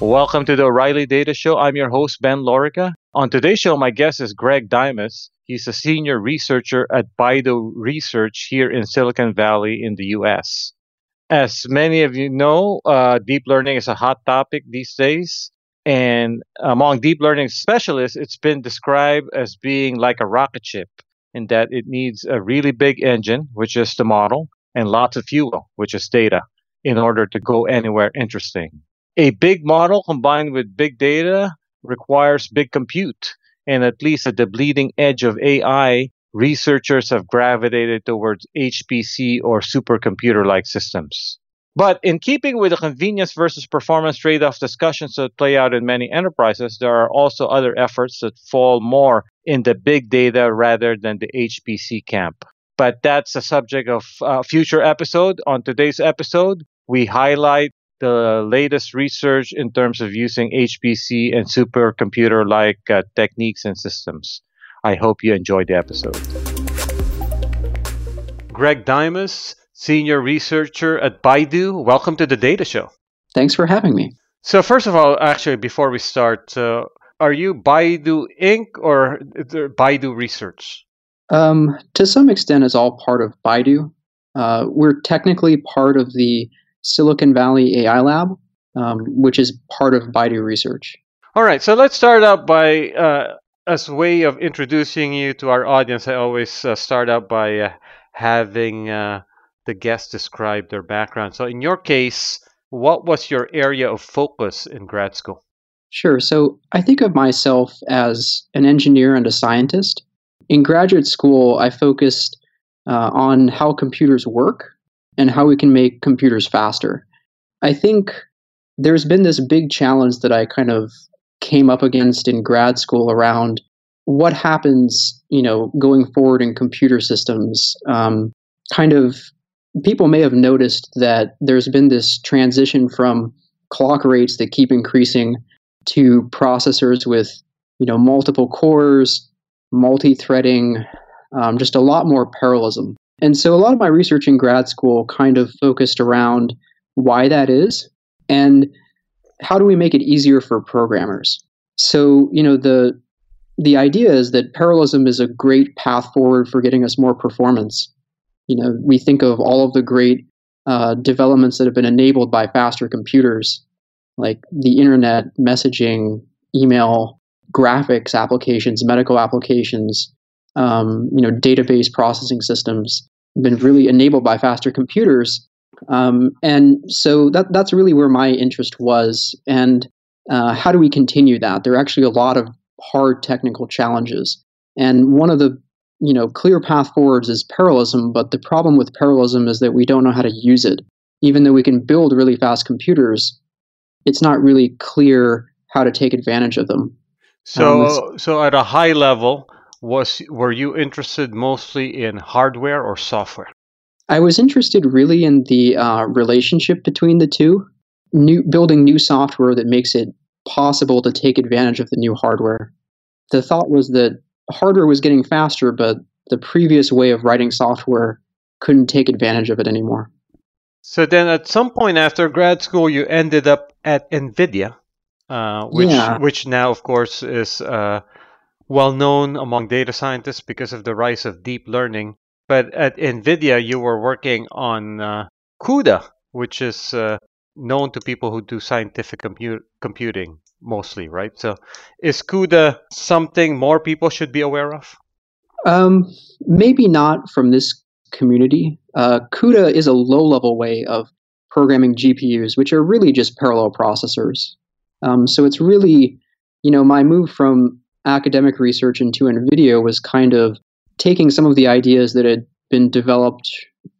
Welcome to the O'Reilly Data Show. I'm your host, Ben Lorica. On today's show, my guest is Greg Diamos. He's a senior researcher at Baidu Research here in Silicon Valley in the US. As many of you know, uh, deep learning is a hot topic these days. And among deep learning specialists, it's been described as being like a rocket ship in that it needs a really big engine, which is the model, and lots of fuel, which is data, in order to go anywhere interesting. A big model combined with big data requires big compute. And at least at the bleeding edge of AI, researchers have gravitated towards HPC or supercomputer like systems. But in keeping with the convenience versus performance trade off discussions that play out in many enterprises, there are also other efforts that fall more in the big data rather than the HPC camp. But that's a subject of a future episode. On today's episode, we highlight the latest research in terms of using HPC and supercomputer like uh, techniques and systems. I hope you enjoyed the episode. Greg Diamos, Senior Researcher at Baidu, welcome to the Data Show. Thanks for having me. So, first of all, actually, before we start, uh, are you Baidu Inc. or Baidu Research? Um, to some extent, it's all part of Baidu. Uh, we're technically part of the Silicon Valley AI Lab, um, which is part of Baidu Research. All right, so let's start out by, uh, as a way of introducing you to our audience, I always uh, start out by uh, having uh, the guests describe their background. So, in your case, what was your area of focus in grad school? Sure. So, I think of myself as an engineer and a scientist. In graduate school, I focused uh, on how computers work and how we can make computers faster. I think there's been this big challenge that I kind of came up against in grad school around what happens, you know, going forward in computer systems. Um, kind of, people may have noticed that there's been this transition from clock rates that keep increasing to processors with, you know, multiple cores, multi-threading, um, just a lot more parallelism. And so a lot of my research in grad school kind of focused around why that is and how do we make it easier for programmers. So, you know, the the idea is that parallelism is a great path forward for getting us more performance. You know, we think of all of the great uh, developments that have been enabled by faster computers, like the internet, messaging, email, graphics applications, medical applications, um, you know, database processing systems have been really enabled by faster computers. Um, and so that that's really where my interest was. And uh, how do we continue that? There are actually a lot of hard technical challenges. And one of the you know clear path forwards is parallelism, but the problem with parallelism is that we don't know how to use it. Even though we can build really fast computers, it's not really clear how to take advantage of them. So, um, so at a high level, was were you interested mostly in hardware or software? I was interested really in the uh, relationship between the two, new, building new software that makes it possible to take advantage of the new hardware. The thought was that hardware was getting faster, but the previous way of writing software couldn't take advantage of it anymore. So then, at some point after grad school, you ended up at NVIDIA, uh, which yeah. which now, of course, is uh, well known among data scientists because of the rise of deep learning. But at NVIDIA, you were working on uh, CUDA, which is uh, known to people who do scientific compu- computing mostly, right? So is CUDA something more people should be aware of? Um, maybe not from this community. Uh, CUDA is a low level way of programming GPUs, which are really just parallel processors. Um, so it's really, you know, my move from academic research into NVIDIA was kind of taking some of the ideas that had been developed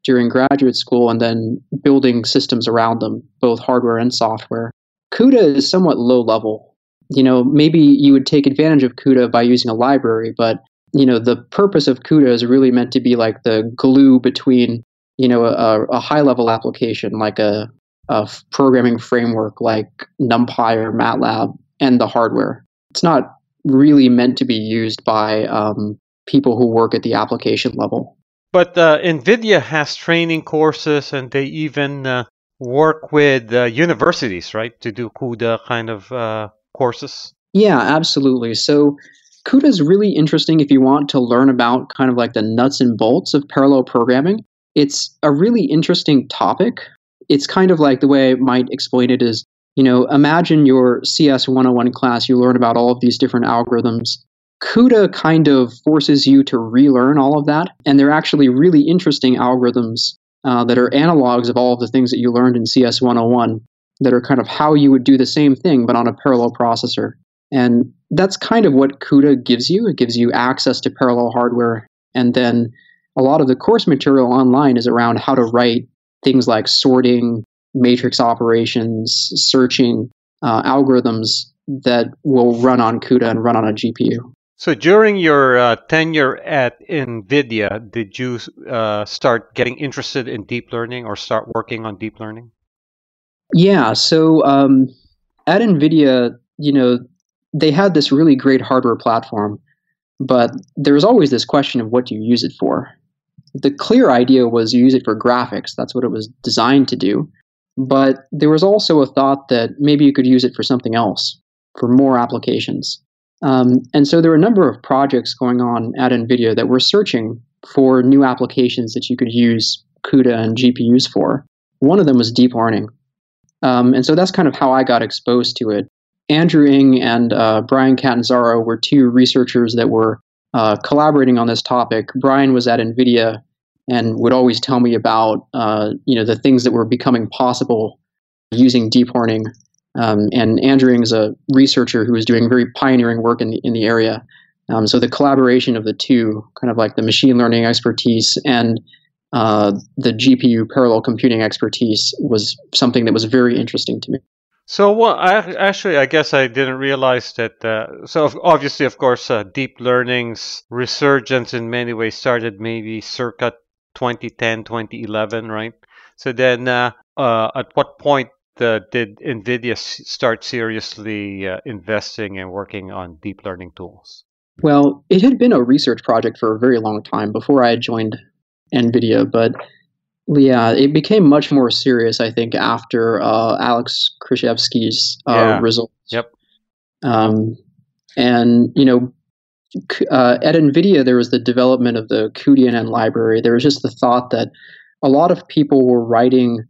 during graduate school and then building systems around them, both hardware and software. CUDA is somewhat low level. You know, maybe you would take advantage of CUDA by using a library, but you know, the purpose of CUDA is really meant to be like the glue between, you know, a, a high level application like a, a programming framework like NumPy or MATLAB and the hardware. It's not really meant to be used by um, people who work at the application level. But uh, NVIDIA has training courses and they even uh, work with uh, universities, right, to do CUDA kind of uh, courses? Yeah, absolutely. So CUDA is really interesting if you want to learn about kind of like the nuts and bolts of parallel programming. It's a really interesting topic. It's kind of like the way I might explain it is, you know, imagine your CS 101 class, you learn about all of these different algorithms. CUDA kind of forces you to relearn all of that, and they're actually really interesting algorithms uh, that are analogs of all of the things that you learned in CS 101 that are kind of how you would do the same thing but on a parallel processor. And that's kind of what CUDA gives you. It gives you access to parallel hardware. And then a lot of the course material online is around how to write things like sorting, matrix operations, searching, uh, algorithms that will run on CUDA and run on a GPU. So during your uh, tenure at NVIDIA, did you uh, start getting interested in deep learning or start working on deep learning? Yeah. So um, at NVIDIA, you know, they had this really great hardware platform, but there was always this question of what do you use it for? The clear idea was you use it for graphics. That's what it was designed to do. But there was also a thought that maybe you could use it for something else, for more applications. Um, and so there were a number of projects going on at NVIDIA that were searching for new applications that you could use CUDA and GPUs for. One of them was deep learning. Um, and so that's kind of how I got exposed to it. Andrew Ng and uh, Brian Catanzaro were two researchers that were uh, collaborating on this topic. Brian was at NVIDIA and would always tell me about uh, you know the things that were becoming possible using deep learning. Um, and Andrew is a researcher who is doing very pioneering work in the in the area. Um, so the collaboration of the two, kind of like the machine learning expertise and uh, the GPU parallel computing expertise, was something that was very interesting to me. So, well, I, actually, I guess I didn't realize that. Uh, so, obviously, of course, uh, deep learning's resurgence in many ways started maybe circa 2010, 2011, right? So then, uh, uh, at what point uh, did NVIDIA s- start seriously uh, investing and working on deep learning tools? Well, it had been a research project for a very long time before I had joined NVIDIA, but yeah, it became much more serious, I think, after uh, Alex Krizhevsky's uh, yeah. results. Yep. Um, and, you know, uh, at NVIDIA, there was the development of the cuDNN library. There was just the thought that a lot of people were writing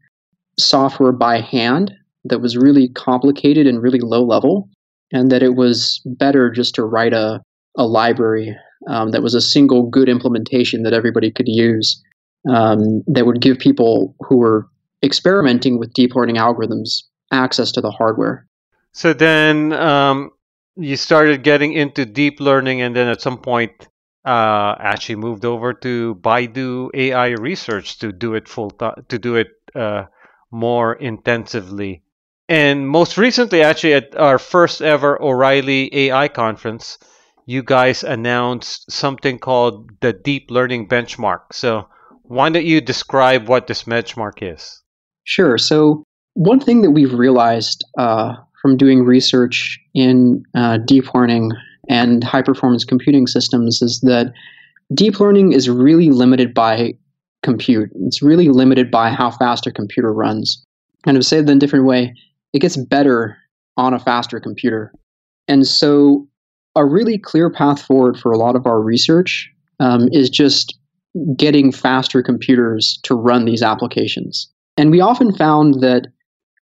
software by hand that was really complicated and really low level, and that it was better just to write a, a library um, that was a single good implementation that everybody could use um, that would give people who were experimenting with deep learning algorithms access to the hardware. So then um, you started getting into deep learning, and then at some point, uh, actually moved over to Baidu AI Research to do it full to do it uh, more intensively. And most recently, actually, at our first ever O'Reilly AI conference, you guys announced something called the Deep Learning Benchmark. So why don't you describe what this benchmark is? Sure. So, one thing that we've realized uh, from doing research in uh, deep learning and high performance computing systems is that deep learning is really limited by compute. It's really limited by how fast a computer runs. Kind of say it in a different way, it gets better on a faster computer. And so, a really clear path forward for a lot of our research um, is just getting faster computers to run these applications. And we often found that,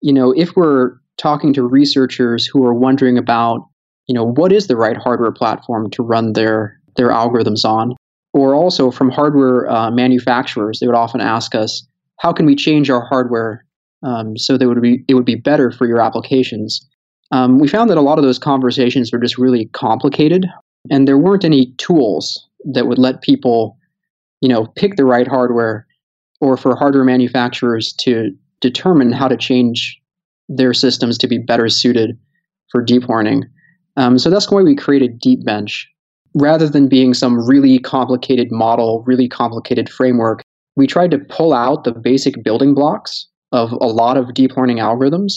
you know, if we're talking to researchers who are wondering about, you know, what is the right hardware platform to run their their algorithms on, or also from hardware uh, manufacturers, they would often ask us, how can we change our hardware um, so that it would be it would be better for your applications? Um, we found that a lot of those conversations were just really complicated, and there weren't any tools that would let people you know, pick the right hardware or for hardware manufacturers to determine how to change their systems to be better suited for deep learning. Um, so that's why we created DeepBench. Rather than being some really complicated model, really complicated framework, we tried to pull out the basic building blocks of a lot of deep learning algorithms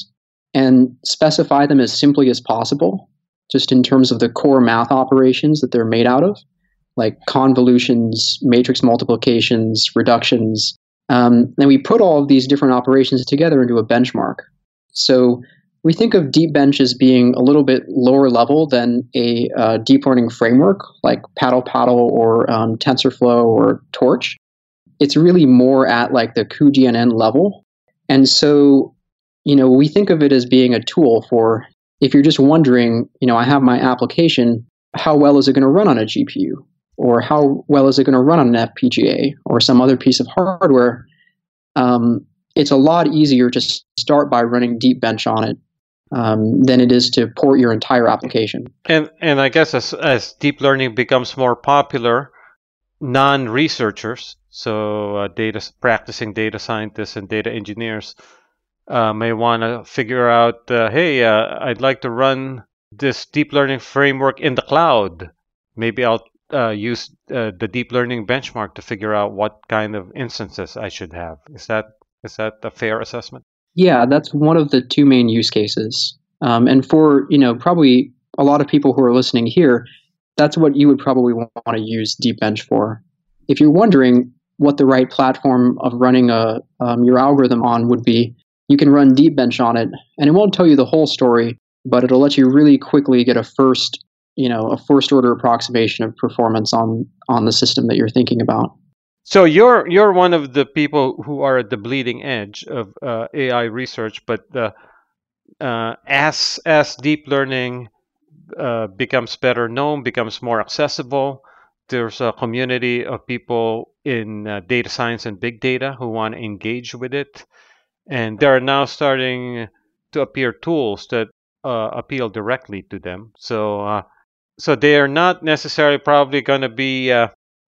and specify them as simply as possible, just in terms of the core math operations that they're made out of like convolutions, matrix multiplications, reductions, Um, and we put all of these different operations together into a benchmark. So we think of deep bench as being a little bit lower level than a uh, deep learning framework like PaddlePaddle or um, TensorFlow or Torch. It's really more at like the cuDNN level. And so, you know, we think of it as being a tool for if you're just wondering, you know, I have my application, how well is it going to run on a GPU? Or how well is it going to run on an FPGA or some other piece of hardware? Um, it's a lot easier to start by running Deep Bench on it um, than it is to port your entire application. And and I guess as as deep learning becomes more popular, non-researchers, so uh, data practicing data scientists and data engineers, uh, may want to figure out, uh, hey, uh, I'd like to run this deep learning framework in the cloud. Maybe I'll uh, use uh, the deep learning benchmark to figure out what kind of instances I should have. Is that is that a fair assessment? Yeah, that's one of the two main use cases. Um, and for you know probably a lot of people who are listening here, that's what you would probably want to use Deep Bench for. If you're wondering what the right platform of running a um, your algorithm on would be, you can run Deep Bench on it, and it won't tell you the whole story, but it'll let you really quickly get a first you know a first order approximation of performance on on the system that you're thinking about. So you're you're one of the people who are at the bleeding edge of uh, AI research, but uh, uh, as as deep learning uh, becomes better known, becomes more accessible, there's a community of people in uh, data science and big data who want to engage with it, and there are now starting to appear tools that uh, appeal directly to them. So so they are not necessarily probably going to be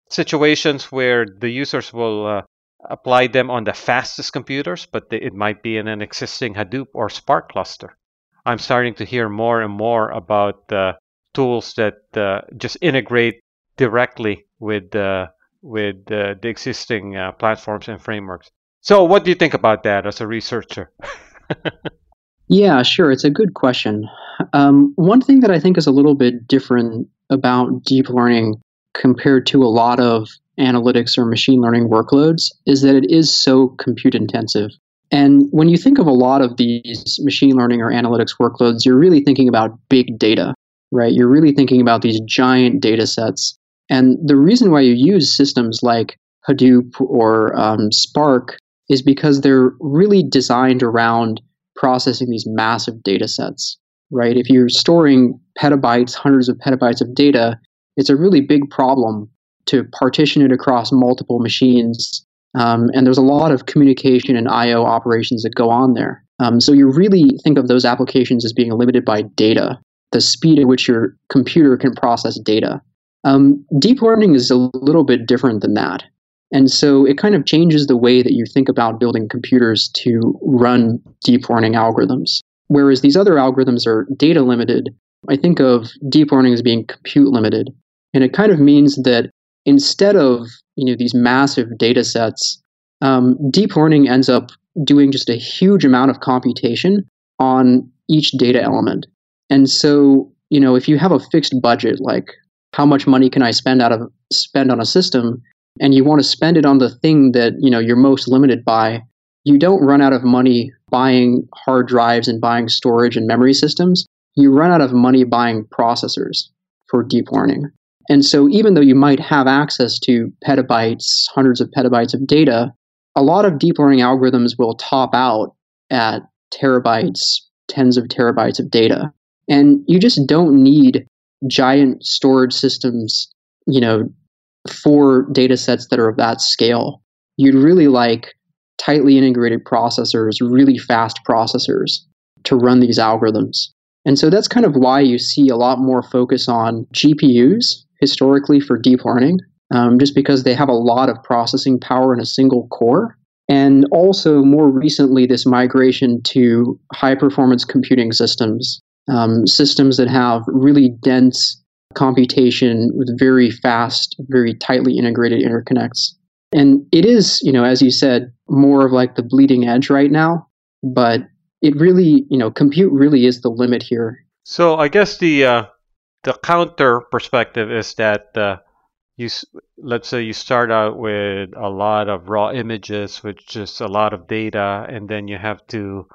situations where the users will uh, apply them on the fastest computers, but it might be in an existing Hadoop or Spark cluster. I'm starting to hear more and more about uh, tools that uh, just integrate directly with uh, with the existing uh, platforms and frameworks. So, what do you think about that as a researcher? yeah, sure. It's a good question. Um, one thing that I think is a little bit different about deep learning compared to a lot of analytics or machine learning workloads is that it is so compute intensive. And when you think of a lot of these machine learning or analytics workloads, you're really thinking about big data, right? You're really thinking about these giant data sets. And the reason why you use systems like Hadoop or um, Spark is because they're really designed around processing these massive data sets, right? If you're storing petabytes, hundreds of petabytes of data, it's a really big problem to partition it across multiple machines. Um, and there's a lot of communication and I/O operations that go on there. Um, so you really think of those applications as being limited by data, the speed at which your computer can process data. Um, deep learning is a little bit different than that. And so it kind of changes the way that you think about building computers to run deep learning algorithms. Whereas these other algorithms are data limited, I think of deep learning as being compute limited. And it kind of means that instead of you know these massive data sets, um, deep learning ends up doing just a huge amount of computation on each data element. And so, you know, if you have a fixed budget, like how much money can I spend out of spend on a system, and you want to spend it on the thing that you know you're most limited by, you don't run out of money buying hard drives and buying storage and memory systems. You run out of money buying processors for deep learning. And so, even though you might have access to petabytes, hundreds of petabytes of data, a lot of deep learning algorithms will top out at terabytes, tens of terabytes of data. And you just don't need giant storage systems, you know, for data sets that are of that scale. You'd really like tightly integrated processors, really fast processors to run these algorithms. And so that's kind of why you see a lot more focus on GPUs historically for deep learning, um, just because they have a lot of processing power in a single core. And also, more recently, this migration to high performance computing systems, um, systems that have really dense computation with very fast, very tightly integrated interconnects. And it is, you know, as you said, more of like the bleeding edge right now, but it really, you know, compute really is the limit here. So I guess the uh, the counter perspective is that uh, you let's say you start out with a lot of raw images which is a lot of data and then you have to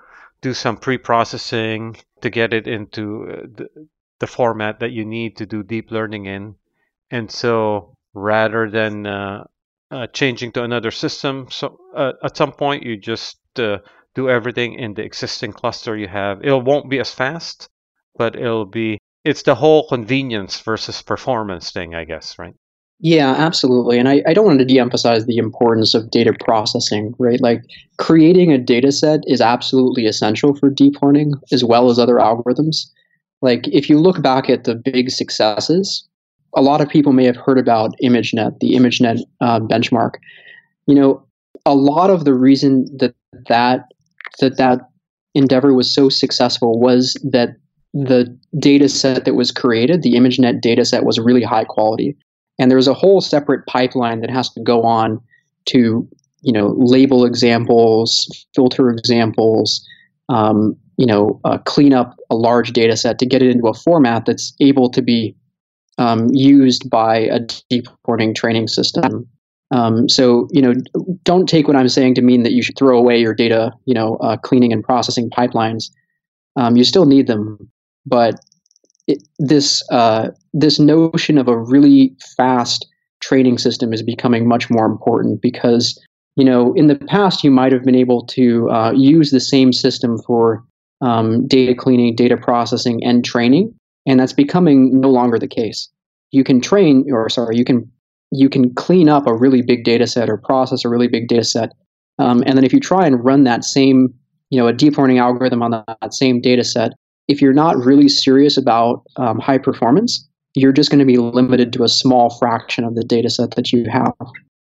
do some pre-processing to get it into uh, the, the format that you need to do deep learning in. And so rather than uh, uh, changing to another system so uh, at some point you just uh, do everything in the existing cluster you have. It won't be as fast but it'll be it's the whole convenience versus performance thing i guess right yeah, absolutely. And I, I don't want to de-emphasize the importance of data processing, right? Like creating a data set is absolutely essential for deep learning as well as other algorithms. Like if you look back at the big successes, a lot of people may have heard about ImageNet, the ImageNet uh, benchmark. You know, a lot of the reason that that that that endeavor was so successful was that the data set that was created, the ImageNet data set, was really high quality. And there's a whole separate pipeline that has to go on to you know label examples filter examples um, you know uh, clean up a large data set to get it into a format that's able to be um, used by a deep learning training system. Um, so you know don't take what i'm saying to mean that you should throw away your data you know uh, cleaning and processing pipelines. Um, you still need them but it, this uh, this notion of a really fast training system is becoming much more important because you know in the past you might have been able to uh, use the same system for um, data cleaning, data processing, and training, and that's becoming no longer the case. You can train, or sorry, you can you can clean up a really big data set or process a really big data set, um, and then if you try and run that same you know a deep learning algorithm on that, that same data set if you're not really serious about um, high performance, you're just going to be limited to a small fraction of the data set that you have.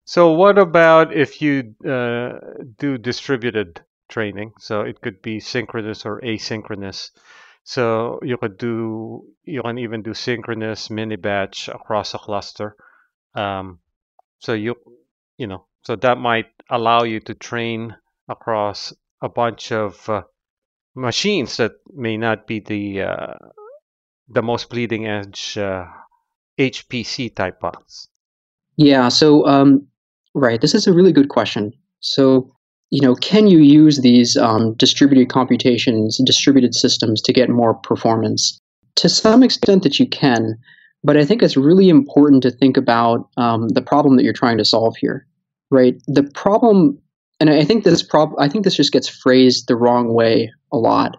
So, what about if you uh, do distributed training? So, it could be synchronous or asynchronous. So, you could do, you can even do synchronous mini batch across a cluster. Um, so, you, you know, so that might allow you to train across a bunch of uh, machines that may not be the uh, the most bleeding edge uh, HPC type bots? Yeah, so um, right, this is a really good question. So you know, can you use these um, distributed computations, distributed systems to get more performance? To some extent, that you can, but I think it's really important to think about um, the problem that you're trying to solve here. Right, the problem and I think this prob I think this just gets phrased the wrong way a lot.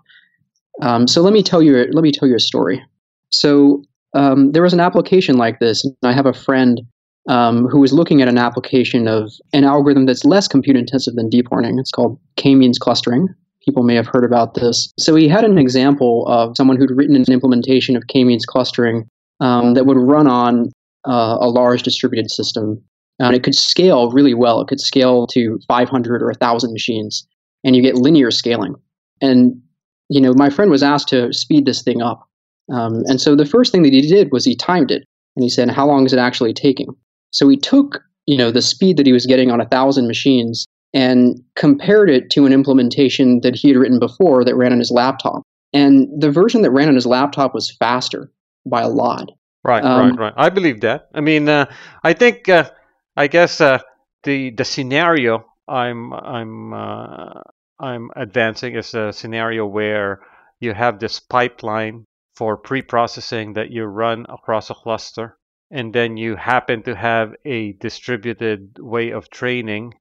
Um, so let me tell you let me tell you a story. So um, there was an application like this, and I have a friend um, who was looking at an application of an algorithm that's less compute intensive than deep learning. It's called k-means clustering. People may have heard about this. So he had an example of someone who'd written an implementation of k-means clustering um, that would run on uh, a large distributed system and it could scale really well. It could scale to 500 or 1,000 machines, and you get linear scaling. And you know, my friend was asked to speed this thing up, um, and so the first thing that he did was he timed it, and he said, "How long is it actually taking?" So he took you know the speed that he was getting on a thousand machines and compared it to an implementation that he had written before that ran on his laptop. And the version that ran on his laptop was faster by a lot. Right, um, right, right. I believe that. I mean, uh, I think uh, I guess uh, the the scenario I'm I'm uh, I'm advancing is a scenario where you have this pipeline for pre-processing that you run across a cluster, and then you happen to have a distributed way of training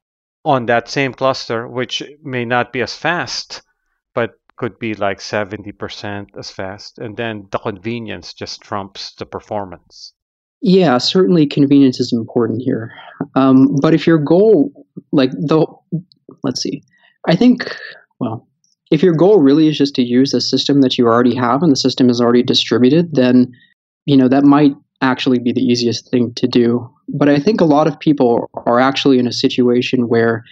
on that same cluster, which may not be as fast, but could be like 70% as fast. And then the convenience just trumps the performance. Yeah, certainly convenience is important here. Um, but if your goal, like the, let's see, I think, well, if your goal really is just to use the system that you already have and the system is already distributed, then you know that might actually be the easiest thing to do. But I think a lot of people are actually in a situation where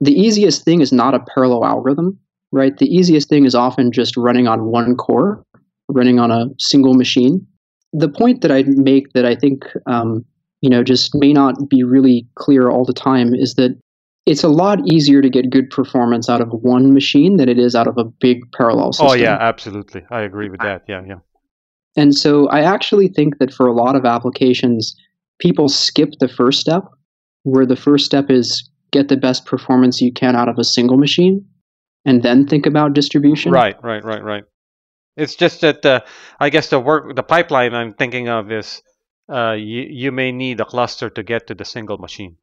the easiest thing is not a parallel algorithm, right? The easiest thing is often just running on one core, running on a single machine the point that I make that I think um, you know just may not be really clear all the time is that it's a lot easier to get good performance out of one machine than it is out of a big parallel system. Oh yeah, absolutely. I agree with that. Yeah, yeah. And so I actually think that for a lot of applications, people skip the first step, where the first step is get the best performance you can out of a single machine, and then think about distribution. Right, right, right, right. It's just that I guess the work the pipeline I'm thinking of is uh, you you may need a cluster to get to the single machine.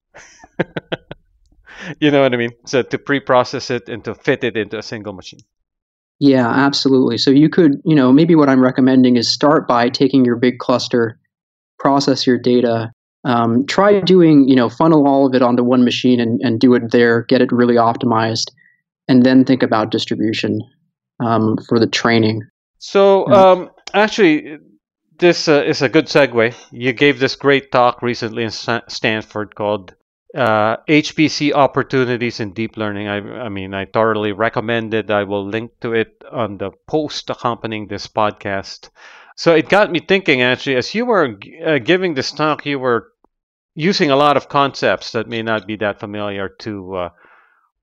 you know what I mean? So to pre-process it and to fit it into a single machine. Yeah, absolutely. So you could, you know, maybe what I'm recommending is start by taking your big cluster, process your data, um, try doing, you know, funnel all of it onto one machine and, and do it there, get it really optimized, and then think about distribution um, for the training. So um, actually, this uh, is a good segue. You gave this great talk recently in Stanford called uh, HPC opportunities in deep learning. I, I, mean, I thoroughly recommend it. I will link to it on the post accompanying this podcast. So it got me thinking, actually, as you were uh, giving this talk, you were using a lot of concepts that may not be that familiar to uh,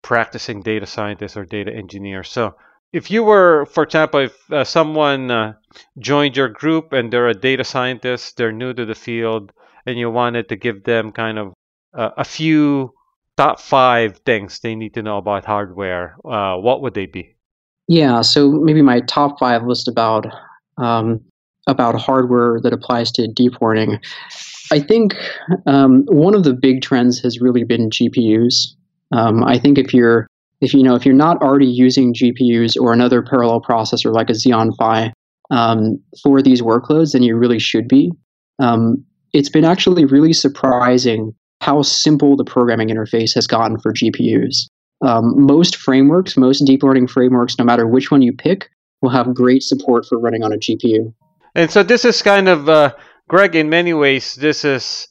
practicing data scientists or data engineers. So if you were, for example, if uh, someone uh, joined your group and they're a data scientist, they're new to the field, and you wanted to give them kind of uh, a few top five things they need to know about hardware, uh, what would they be? Yeah, so maybe my top five list about um, about hardware that applies to deep learning. I think um, one of the big trends has really been GPUs. Um, I think if you're if you know if you're not already using GPUs or another parallel processor like a Xeon Phi um, for these workloads, then you really should be. Um, it's been actually really surprising how simple the programming interface has gotten for GPUs. Um, most frameworks, most deep learning frameworks, no matter which one you pick, will have great support for running on a GPU. And so this is kind of, uh, Greg, in many ways, this is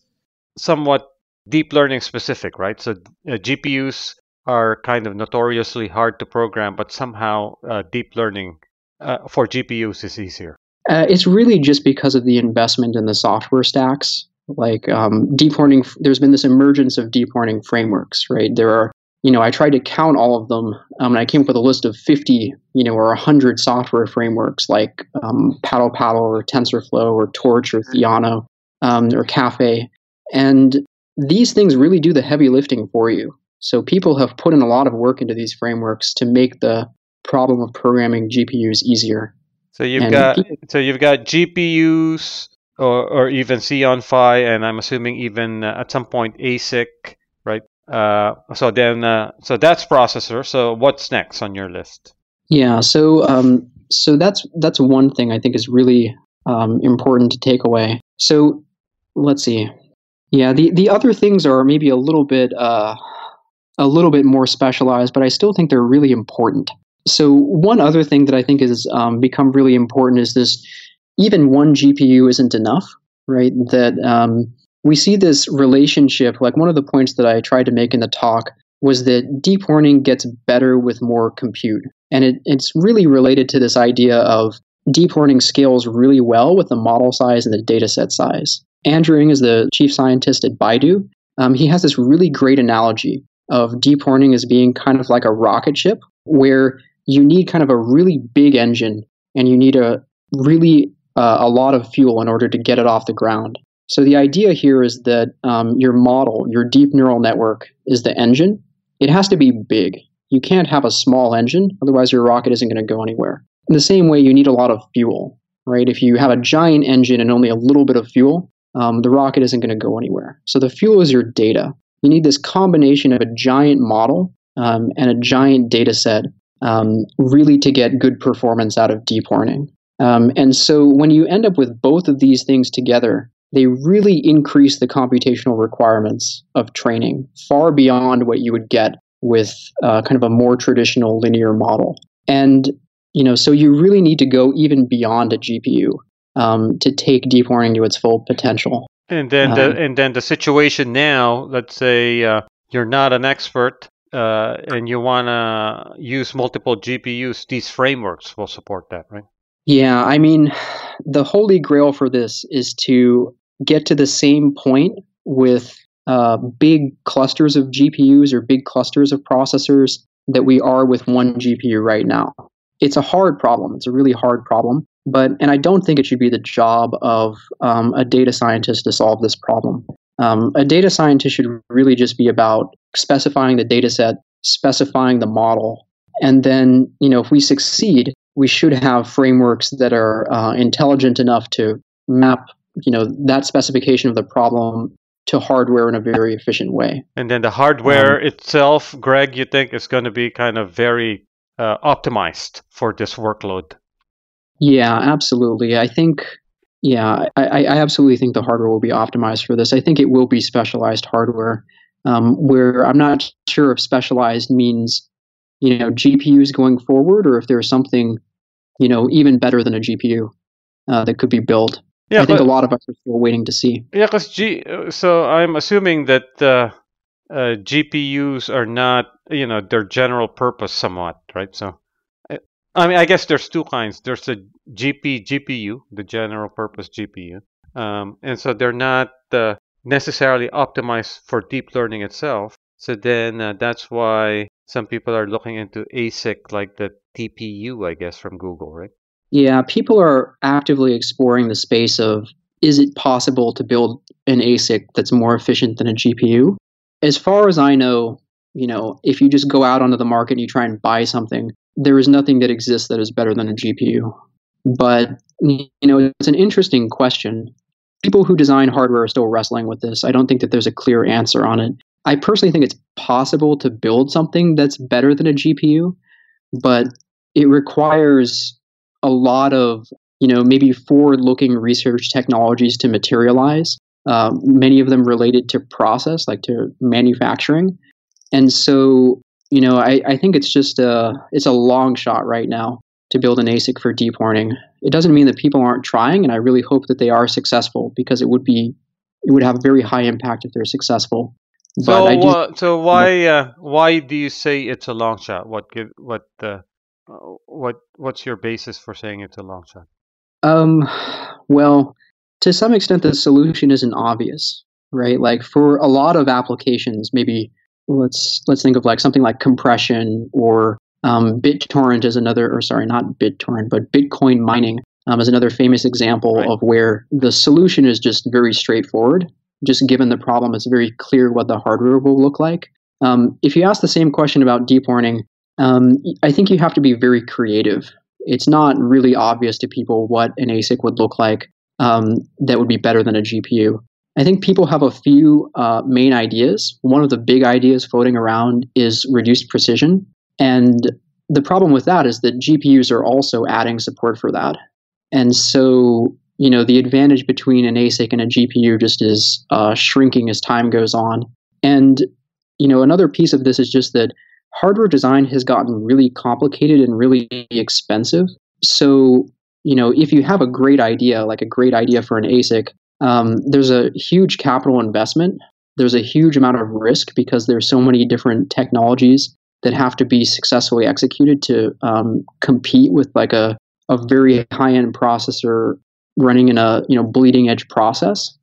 somewhat deep learning specific, right? So uh, GPUs are kind of notoriously hard to program, but somehow uh, deep learning uh, for GPUs is easier. Uh, it's really just because of the investment in the software stacks. Like um, deep learning, there's been this emergence of deep learning frameworks, right? There are, you know, I tried to count all of them, um, and I came up with a list of 50, you know, or 100 software frameworks like um, Paddle Paddle or TensorFlow or Torch or Theano um, or Caffe. And these things really do the heavy lifting for you. So people have put in a lot of work into these frameworks to make the problem of programming GPUs easier. So you've and got so you've got GPUs or, or even Xeon Phi, and I'm assuming even uh, at some point ASIC, right? Uh, so then, uh, so that's processor. So what's next on your list? Yeah, so um, so that's that's one thing I think is really um, important to take away. So let's see. Yeah, the the other things are maybe a little bit uh, a little bit more specialized, but I still think they're really important. So one other thing that I think has um, become really important is this: even one GPU isn't enough, right? That um, we see this relationship. Like one of the points that I tried to make in the talk was that deep learning gets better with more compute, and it, it's really related to this idea of deep learning scales really well with the model size and the data set size. Andrew Ng is the chief scientist at Baidu. Um, he has this really great analogy of deep learning as being kind of like a rocket ship where you need kind of a really big engine and you need a really uh, a lot of fuel in order to get it off the ground. So the idea here is that um, your model, your deep neural network, is the engine. It has to be big. You can't have a small engine, otherwise your rocket isn't going to go anywhere. In the same way, you need a lot of fuel, right? If you have a giant engine and only a little bit of fuel, um, the rocket isn't going to go anywhere. So the fuel is your data. You need this combination of a giant model um, and a giant data set um, really to get good performance out of deep learning. Um, and so when you end up with both of these things together, they really increase the computational requirements of training far beyond what you would get with uh, kind of a more traditional linear model. And you know, so you really need to go even beyond a GPU um, to take deep learning to its full potential. And then, the, um, and then the situation now. Let's say uh, you're not an expert, uh, and you want to use multiple GPUs. These frameworks will support that, right? Yeah, I mean, the holy grail for this is to get to the same point with uh, big clusters of GPUs or big clusters of processors that we are with one GPU right now. It's a hard problem. It's a really hard problem. But and I don't think it should be the job of um, a data scientist to solve this problem. Um, a data scientist should really just be about specifying the data set, specifying the model, and then you know if we succeed, we should have frameworks that are uh, intelligent enough to map you know that specification of the problem to hardware in a very efficient way. And then the hardware um, itself, Greg, you think is going to be kind of very uh, optimized for this workload? Yeah, absolutely. I think, yeah, I, I, absolutely think the hardware will be optimized for this. I think it will be specialized hardware. Um, where I'm not sure if specialized means, you know, GPUs going forward, or if there's something, you know, even better than a GPU uh, that could be built. Yeah, I think but, a lot of us are still waiting to see. Yeah, because G. So I'm assuming that uh, uh, GPUs are not, you know, their general purpose somewhat, right? So, I mean, I guess there's two kinds. There's the GP GPU, the general purpose GPU, um, and so they're not uh, necessarily optimized for deep learning itself. So then uh, that's why some people are looking into ASIC like the TPU, I guess, from Google, right? Yeah, people are actively exploring the space of is it possible to build an ASIC that's more efficient than a GPU? As far as I know, you know, if you just go out onto the market and you try and buy something, there is nothing that exists that is better than a GPU. But you know, it's an interesting question. People who design hardware are still wrestling with this. I don't think that there's a clear answer on it. I personally think it's possible to build something that's better than a GPU, but it requires a lot of you know maybe forward-looking research technologies to materialize. Uh, many of them related to process, like to manufacturing, and so you know I, I think it's just a it's a long shot right now to build an ASIC for deep learning. It doesn't mean that people aren't trying, and I really hope that they are successful because it would be it would have a very high impact if they're successful. But so, do, uh, so why uh, why do you say it's a long shot? What give what uh, uh, what what's your basis for saying it's a long shot? Um, well, to some extent, the solution isn't obvious, right? Like for a lot of applications, maybe let's let's think of like something like compression or um, BitTorrent is another, or sorry, not BitTorrent, but Bitcoin mining um, is another famous example right. of where the solution is just very straightforward. Just given the problem, it's very clear what the hardware will look like. Um, if you ask the same question about deep learning, um, I think you have to be very creative. It's not really obvious to people what an ASIC would look like um, that would be better than a GPU. I think people have a few uh, main ideas. One of the big ideas floating around is reduced precision. And the problem with that is that GPUs are also adding support for that. And so, you know, the advantage between an ASIC and a GPU just is uh, shrinking as time goes on. And, you know, another piece of this is just that hardware design has gotten really complicated and really expensive. So, you know, if you have a great idea, like a great idea for an ASIC, um, there's a huge capital investment. There's a huge amount of risk because there's so many different technologies that have to be successfully executed to um, compete with like a, a very high end processor running in a you know bleeding edge process,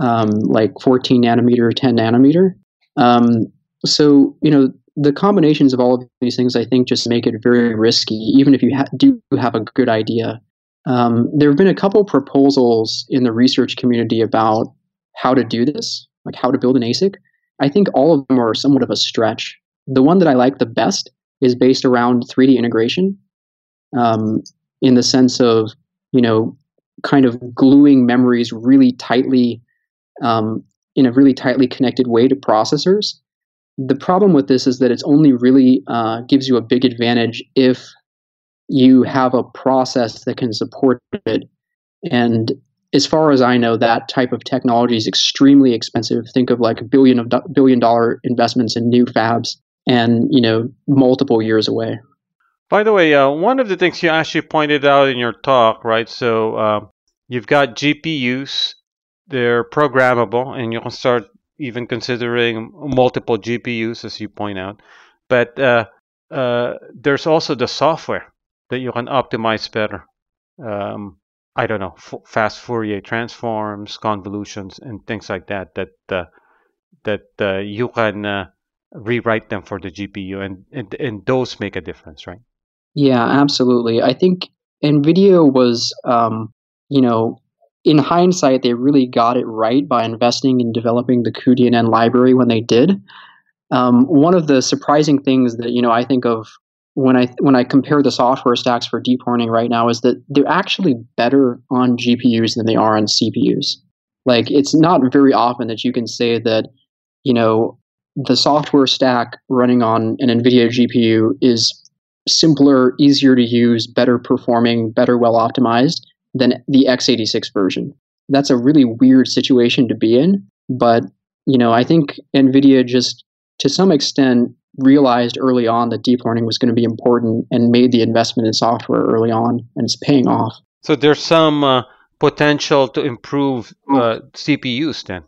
um, like 14 nanometer, 10 nanometer. Um, so you know the combinations of all of these things, I think, just make it very risky, even if you ha- do have a good idea. Um, there have been a couple proposals in the research community about how to do this, like how to build an ASIC. I think all of them are somewhat of a stretch. The one that I like the best is based around 3D integration, um, in the sense of you know, kind of gluing memories really tightly um, in a really tightly connected way to processors the problem with this is that it's only really uh, gives you a big advantage if you have a process that can support it. And as far as I know, that type of technology is extremely expensive. Think of like a billion of do- billion dollar investments in new fabs, and you know, multiple years away. By the way, uh, one of the things you actually pointed out in your talk, right? So uh, you've got GPUs; they're programmable, and you can start even considering multiple GPUs, as you point out. But uh, uh, there's also the software that you can optimize better. Um, I don't know, f- fast Fourier transforms, convolutions, and things like that. That uh, that uh, you can uh, rewrite them for the GPU, and, and and those make a difference, right? Yeah, absolutely. I think NVIDIA was, um, you know, in hindsight, they really got it right by investing in developing the cuDNN library when they did. Um, one of the surprising things that you know I think of when I when I compare the software stacks for deep learning right now is that they're actually better on GPUs than they are on CPUs. Like it's not very often that you can say that you know the software stack running on an NVIDIA GPU is simpler, easier to use, better performing, better well optimized than the x86 version. That's a really weird situation to be in, but you know, I think NVIDIA just to some extent realized early on that deep learning was going to be important and made the investment in software early on and it's paying off. So there's some uh, potential to improve uh, CPUs then.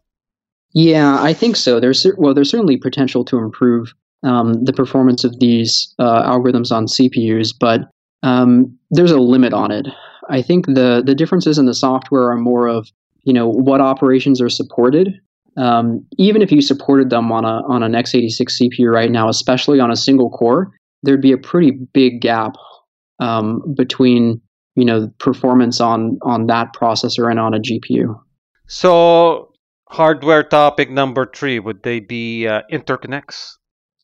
Yeah, I think so. There's well, there's certainly potential to improve um, the performance of these uh, algorithms on CPUs, but um, there's a limit on it. I think the the differences in the software are more of you know what operations are supported. Um, even if you supported them on a on an x86 CPU right now, especially on a single core, there'd be a pretty big gap um, between you know performance on on that processor and on a GPU. So hardware topic number three would they be uh, interconnects?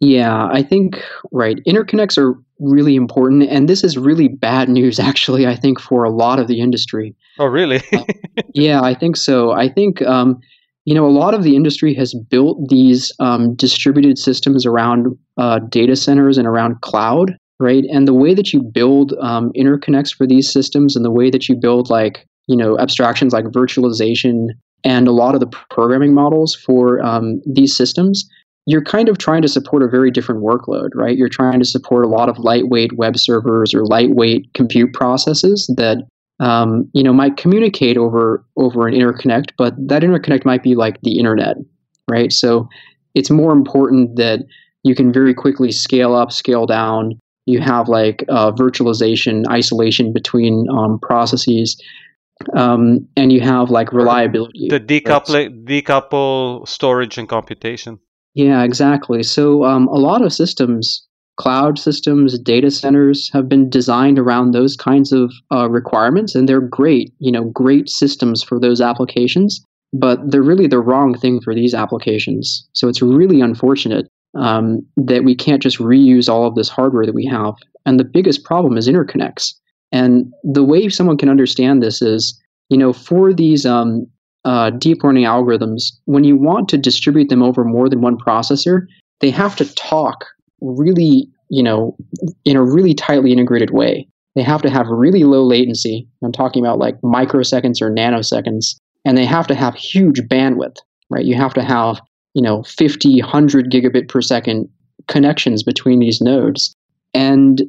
Yeah, I think right. Interconnects are really important, and this is really bad news, actually. I think for a lot of the industry. Oh, really? uh, yeah, I think so. I think um, you know a lot of the industry has built these um, distributed systems around uh, data centers and around cloud, right? And the way that you build um, interconnects for these systems, and the way that you build like you know abstractions like virtualization and a lot of the programming models for um, these systems you're kind of trying to support a very different workload, right? You're trying to support a lot of lightweight web servers or lightweight compute processes that um, you know might communicate over over an interconnect, but that interconnect might be like the internet, right? So it's more important that you can very quickly scale up, scale down. You have like uh, virtualization, isolation between um, processes, um, and you have like reliability. The decouple, decouple storage and computation. Yeah, exactly. So um, a lot of systems, cloud systems, data centers, have been designed around those kinds of uh, requirements, and they're great. You know, great systems for those applications. But they're really the wrong thing for these applications. So it's really unfortunate um, that we can't just reuse all of this hardware that we have. And the biggest problem is interconnects. And the way someone can understand this is, you know, for these um, uh, deep learning algorithms, when you want to distribute them over more than one processor, they have to talk really, you know, in a really tightly integrated way. They have to have really low latency. I'm talking about like microseconds or nanoseconds, and they have to have huge bandwidth, right? You have to have, you know, 50, 100 gigabit per second connections between these nodes. And,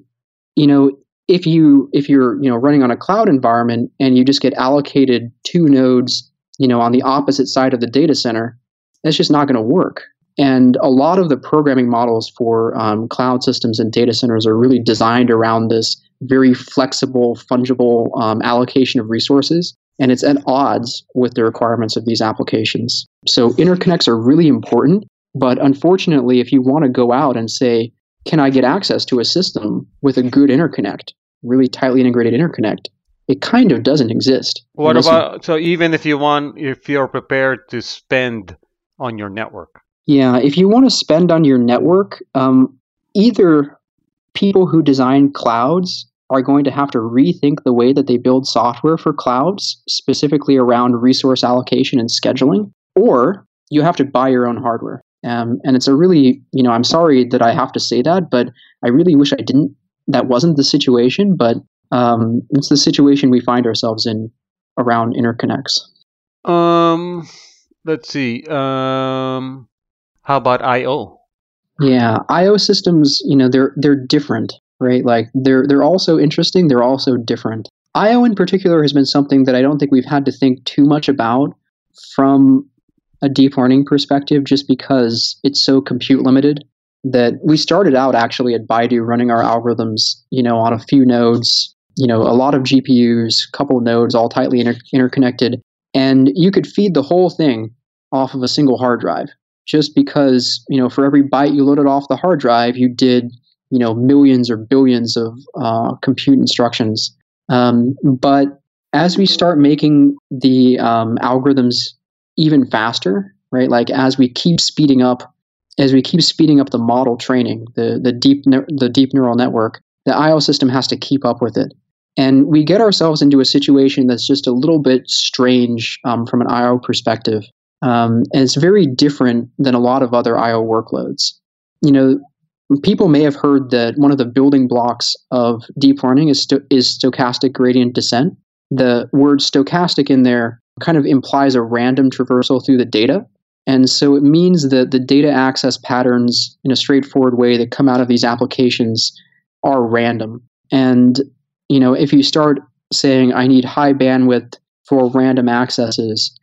you know, if you if you're you know running on a cloud environment and you just get allocated two nodes you know, on the opposite side of the data center, that's just not going to work. And a lot of the programming models for um, cloud systems and data centers are really designed around this very flexible, fungible um, allocation of resources. And it's at odds with the requirements of these applications. So interconnects are really important. But unfortunately, if you want to go out and say, can I get access to a system with a good interconnect, really tightly integrated interconnect? it kind of doesn't exist. What about so even if you want if you're prepared to spend on your network? Yeah, if you want to spend on your network, um, either people who design clouds are going to have to rethink the way that they build software for clouds, specifically around resource allocation and scheduling, or you have to buy your own hardware. Um, and it's a really, you know, I'm sorry that I have to say that, but I really wish I didn't. That wasn't the situation, but um, it's the situation we find ourselves in around interconnects. Um, let's see. Um, how about I/O? Yeah, I/O systems. You know, they're they're different, right? Like they're they're also interesting. They're also different. I/O in particular has been something that I don't think we've had to think too much about from a deep learning perspective, just because it's so compute limited. That we started out actually at Baidu running our algorithms, you know, on a few nodes you know, a lot of GPUs, couple nodes, all tightly inter- interconnected, and you could feed the whole thing off of a single hard drive. Just because, you know, for every byte you loaded off the hard drive, you did, you know millions or billions of uh, compute instructions. Um, but as we start making the um, algorithms even faster, right? Like as we keep speeding up, as we keep speeding up the model training, the the deep ne- the deep neural network, the IO system has to keep up with it. And we get ourselves into a situation that's just a little bit strange um, from an IO perspective. Um, and it's very different than a lot of other IO workloads. You know, people may have heard that one of the building blocks of deep learning is, sto- is stochastic gradient descent. The word stochastic in there kind of implies a random traversal through the data. And so it means that the data access patterns in a straightforward way that come out of these applications are random. And you know, if you start saying I need high bandwidth for random accesses,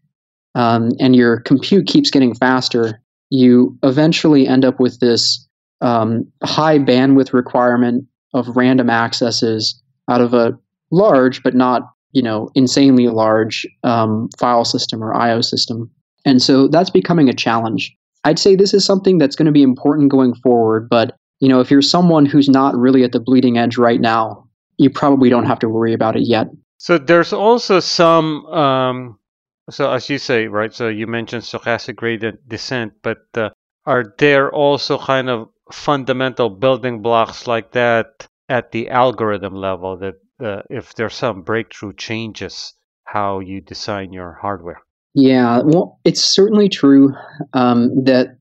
um, and your compute keeps getting faster, you eventually end up with this um, high bandwidth requirement of random accesses out of a large but not you know insanely large um, file system or IO system. And so that's becoming a challenge. I'd say this is something that's going to be important going forward, but you know, if you're someone who's not really at the bleeding edge right now, you probably don't have to worry about it yet. So there's also some, um, so as you say, right? So you mentioned stochastic gradient descent, but uh, are there also kind of fundamental building blocks like that at the algorithm level that uh, if there's some breakthrough changes how you design your hardware? Yeah, well, it's certainly true um, that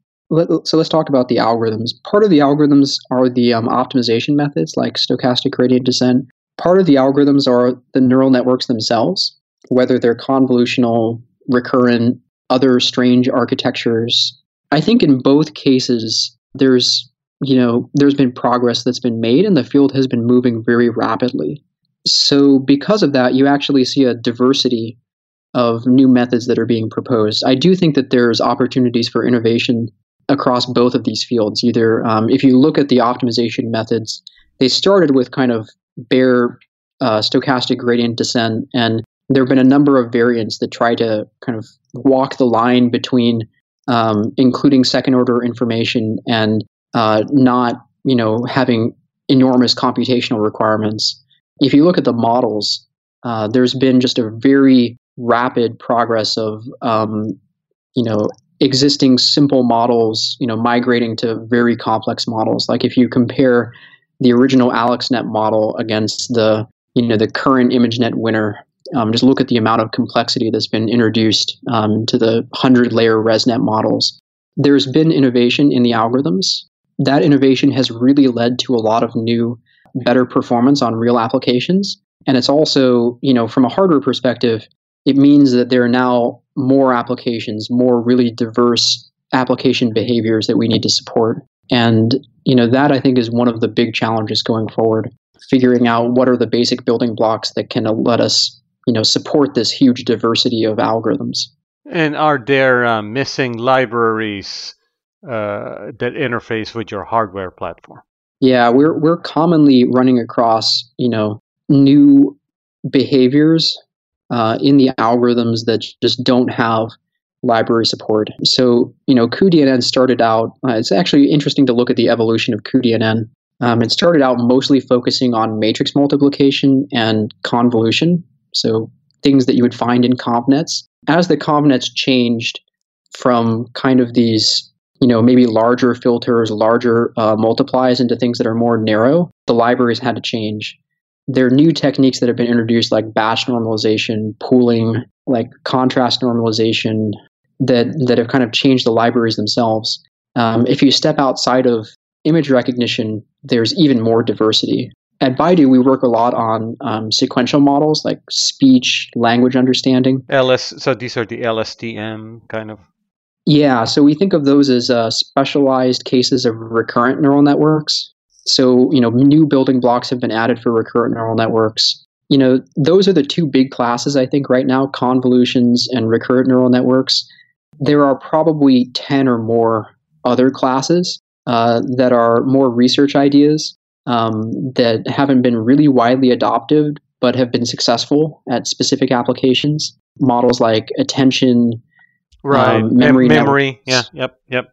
so let's talk about the algorithms. Part of the algorithms are the um, optimization methods like stochastic gradient descent. Part of the algorithms are the neural networks themselves, whether they're convolutional, recurrent, other strange architectures. I think in both cases, there's you know there's been progress that's been made, and the field has been moving very rapidly. So because of that, you actually see a diversity of new methods that are being proposed. I do think that there's opportunities for innovation across both of these fields. Either um, if you look at the optimization methods, they started with kind of bare uh, stochastic gradient descent, and there have been a number of variants that try to kind of walk the line between um, including second order information and uh, not, you know, having enormous computational requirements. If you look at the models, uh, there's been just a very rapid progress of, um, you know, existing simple models, you know, migrating to very complex models. Like if you compare the original AlexNet model against the, you know, the current ImageNet winner, um, just look at the amount of complexity that's been introduced um, to the 100 layer ResNet models. There's been innovation in the algorithms. That innovation has really led to a lot of new, better performance on real applications. And it's also, you know, from a hardware perspective, it means that there are now more applications, more really diverse application behaviors that we need to support. And you know that I think is one of the big challenges going forward, figuring out what are the basic building blocks that can let us, you know, support this huge diversity of algorithms. And are there uh, missing libraries uh, that interface with your hardware platform? Yeah, we're we're commonly running across you know new behaviors uh, in the algorithms that just don't have library support. So, you know, cuDNN started out, uh, it's actually interesting to look at the evolution of cuDNN. Um, it started out mostly focusing on matrix multiplication and convolution, so things that you would find in convnets. As the convnets changed from kind of these, you know, maybe larger filters, larger uh, multiplies into things that are more narrow, the libraries had to change there are new techniques that have been introduced like batch normalization, pooling, like contrast normalization that that have kind of changed the libraries themselves. Um, if you step outside of image recognition, there's even more diversity. At Baidu, we work a lot on um, sequential models like speech, language understanding. LS. So these are the LSTM kind of. Yeah, so we think of those as uh, specialized cases of recurrent neural networks. So, you know, new building blocks have been added for recurrent neural networks. You know, those are the two big classes, I think, right now convolutions and recurrent neural networks. There are probably 10 or more other classes uh, that are more research ideas um, that haven't been really widely adopted but have been successful at specific applications. Models like attention, right, um, memory, Mem- memory, yeah, yep, yep.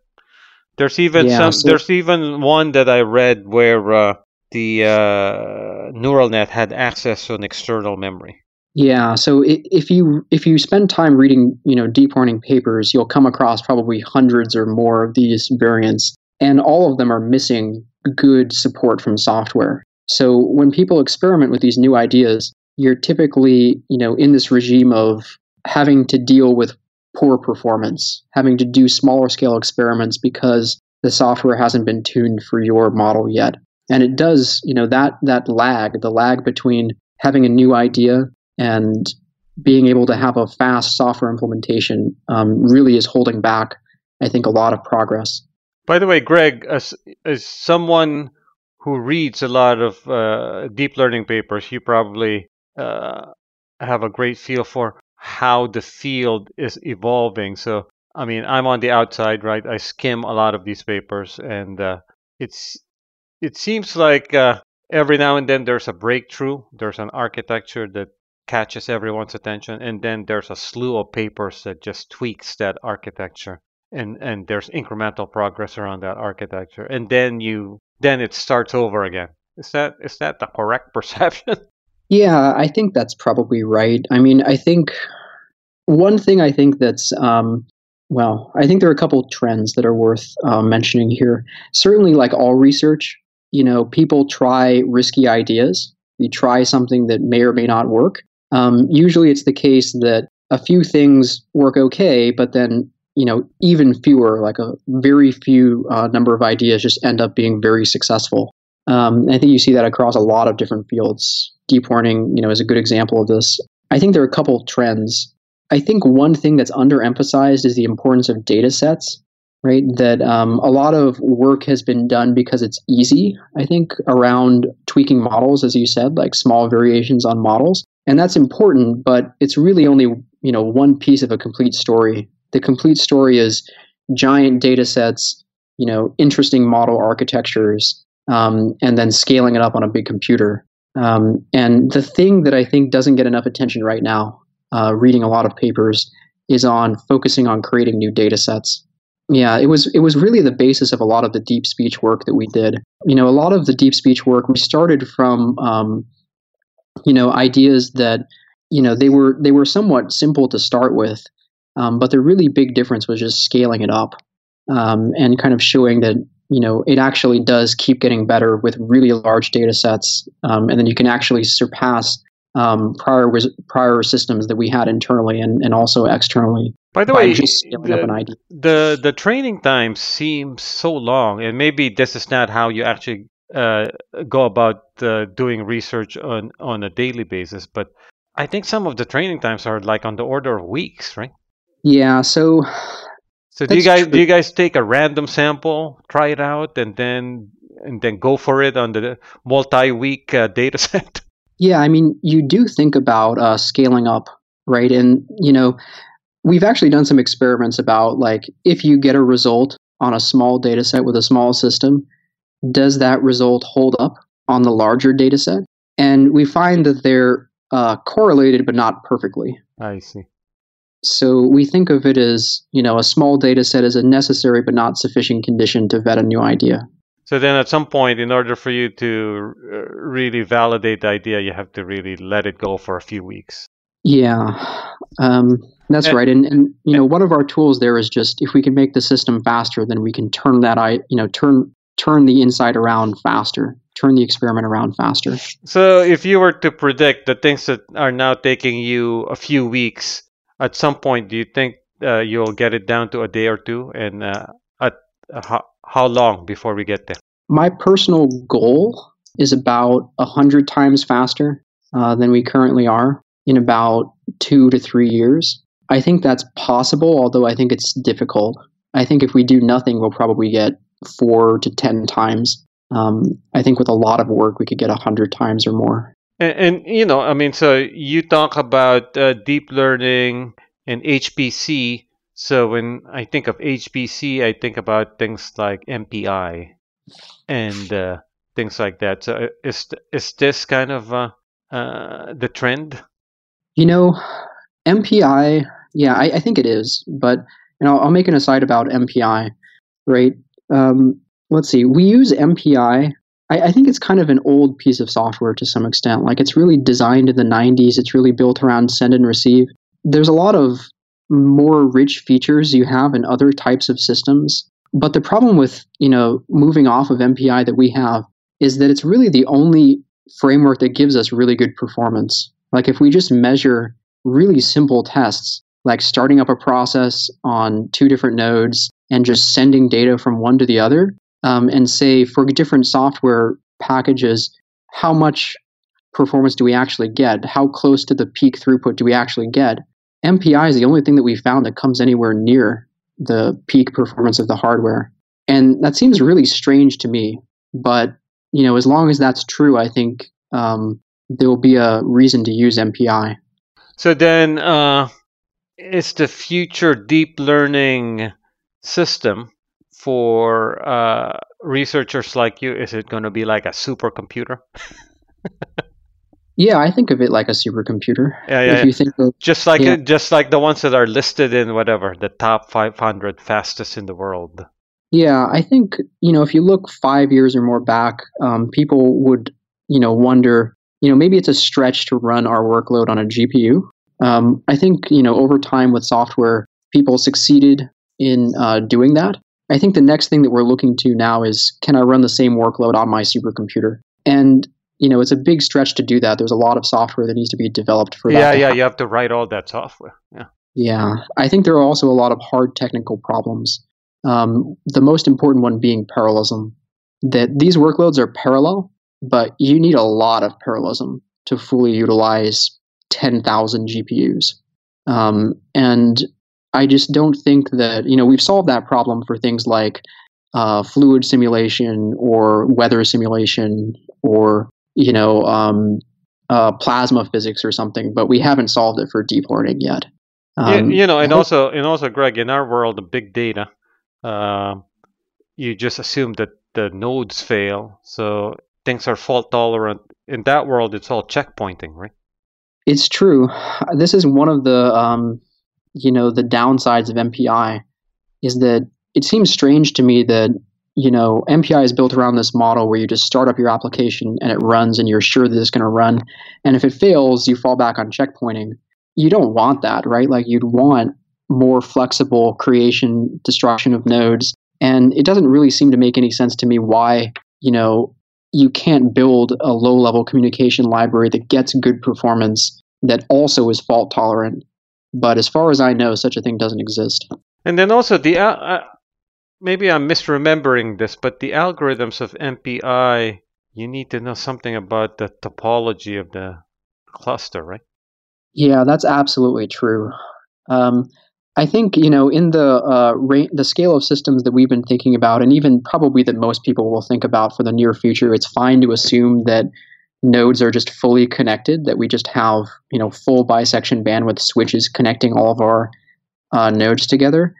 There's even Yeah, some. so- There's even one that I read where uh, the uh, neural net had access to an external memory. Yeah, so if you if you spend time reading, you know, deep learning papers, you'll come across probably hundreds or more of these variants, and all of them are missing good support from software. So when people experiment with these new ideas, you're typically, you know, in this regime of having to deal with poor performance, having to do smaller scale experiments because the software hasn't been tuned for your model yet. And it does, you know, that that lag, the lag between having a new idea and being able to have a fast software implementation um, really is holding back, I think, a lot of progress. By the way, Greg, as as someone who reads a lot of uh, deep learning papers, you probably uh, have a great feel for how the field is evolving. So, I mean, I'm on the outside, right? I skim a lot of these papers, and uh, it's it seems like uh, every now and then there's a breakthrough. There's an architecture that catches everyone's attention, and then there's a slew of papers that just tweaks that architecture and and there's incremental progress around that architecture and then you then it starts over again is that is that the correct perception Yeah, I think that's probably right. I mean, I think one thing I think that's um, well, I think there are a couple trends that are worth uh, mentioning here. Certainly, like all research, you know, people try risky ideas. You try something that may or may not work. Um, usually, it's the case that a few things work okay, but then you know, even fewer, like a very few uh, number of ideas, just end up being very successful. Um, I think you see that across a lot of different fields. Deep learning, you know, is a good example of this. I think there are a couple trends. I think one thing that's underemphasized is the importance of data sets, right? That um, a lot of work has been done because it's easy, I think, around tweaking models, as you said, like small variations on models. And that's important, but it's really only, you know, one piece of a complete story. The complete story is giant data sets, you know, interesting model architectures, um, and then scaling it up on a big computer. Um, and the thing that I think doesn't get enough attention right now, uh, reading a lot of papers, is on focusing on creating new data sets. Yeah, it was it was really the basis of a lot of the deep speech work that we did. You know, a lot of the deep speech work we started from, um, you know, ideas that you know they were they were somewhat simple to start with, um, but the really big difference was just scaling it up um, and kind of showing that you know it actually does keep getting better with really large data sets, um, and then you can actually surpass um, prior prior systems that we had internally and, and also externally by the by way just scaling up an the, the the training time seems so long and maybe this is not how you actually uh, go about uh, doing research on on a daily basis but i think some of the training times are like on the order of weeks right Yeah, so So do you guys true. do you guys take a random sample, try it out, and then and then go for it on the multi-week uh, data set? Yeah, I mean, you do think about uh, scaling up, right? And you know, we've actually done some experiments about like if you get a result on a small data set with a small system, does that result hold up on the larger data set? And we find that they're uh, correlated, but not perfectly. I see. So we think of it as you know a small data set is a necessary but not sufficient condition to vet a new idea. So then, at some point, in order for you to uh, really validate the idea, you have to really let it go for a few weeks. Yeah, um, that's And- right. And, and you know, one of our tools there is just if we can make the system faster, then we can turn that I you know turn turn the inside around faster, turn the experiment around faster. So if you were to predict the things that are now taking you a few weeks, at some point, do you think uh, you'll get it down to a day or two? And uh, at uh, how, how long before we get there? My personal goal is about a hundred times faster uh, than we currently are in about two to three years. I think that's possible, although I think it's difficult. I think if we do nothing, we'll probably get four to ten times. Um, I think with a lot of work, we could get a hundred times or more. And, and you know, I mean, so you talk about uh, deep learning and HPC. So when I think of HPC, I think about things like MPI and uh, things like that. So uh, is is this kind of uh, uh, the trend? You know, MPI, yeah, I, I think it is. But you know, I'll make an aside about MPI, right? Um, let's see. We use MPI. I, I, think it's kind of an old piece of software to some extent. Like it's really designed in the 90s. It's really built around send and receive. There's a lot of more rich features you have in other types of systems. But the problem with, you know, moving off of MPI that we have is that it's really the only framework that gives us really good performance. Like if we just measure really simple tests, like starting up a process on two different nodes and just sending data from one to the other, um, and say for different software packages, how much performance do we actually get? How close to the peak throughput do we actually get? MPI is the only thing that we found that comes anywhere near the peak performance of the hardware. And that seems really strange to me. But, you know, as long as that's true, I think um, there will be a reason to use MPI. So then, uh, is the future deep learning system for uh, researchers like you? Is it going to be like a supercomputer? Yeah, I think of it like a supercomputer. Yeah, yeah. If you think of, just like yeah. just like the ones that are listed in whatever the top 500 fastest in the world. Yeah, I think you know if you look five years or more back, um, people would you know wonder you know maybe it's a stretch to run our workload on a GPU. Um, I think you know over time with software, people succeeded in uh, doing that. I think the next thing that we're looking to now is can I run the same workload on my supercomputer? And you know, it's a big stretch to do that. There's a lot of software that needs to be developed for yeah, that. Yeah, yeah, you have to write all that software. Yeah. Yeah, I think there are also a lot of hard technical problems. Um, the most important one being parallelism. That these workloads are parallel, but you need a lot of parallelism to fully utilize 10,000 GPUs. Um, and I just don't think that, you know, we've solved that problem for things like uh, fluid simulation or weather simulation or you know, um, uh, plasma physics or something, but we haven't solved it for deep learning yet. Um, you, you, know, and also, and also, Greg, in our world of big data, uh, you just assume that the nodes fail, so things are fault tolerant. In that world, it's all checkpointing, right? It's true. This is one of the, um, you know, the downsides of MPI is that it seems strange to me that you know, MPI is built around this model where you just start up your application and it runs and you're sure that it's going to run. And if it fails, you fall back on checkpointing. You don't want that, right? Like you'd want more flexible creation, destruction of nodes. And it doesn't really seem to make any sense to me why, you know, you can't build a low level communication library that gets good performance that also is fault tolerant. But as far as I know, such a thing doesn't exist. And then also the uh, maybe I'm misremembering this, but the algorithms of MPI, you need to know something about the topology of the cluster, right? Yeah, that's absolutely true. Um, I think you know in the uh, ra- the scale of systems that we've been thinking about, and even probably that most people will think about for the near future, it's fine to assume that nodes are just fully connected. That we just have you know full bisection bandwidth switches connecting all of our uh, nodes together.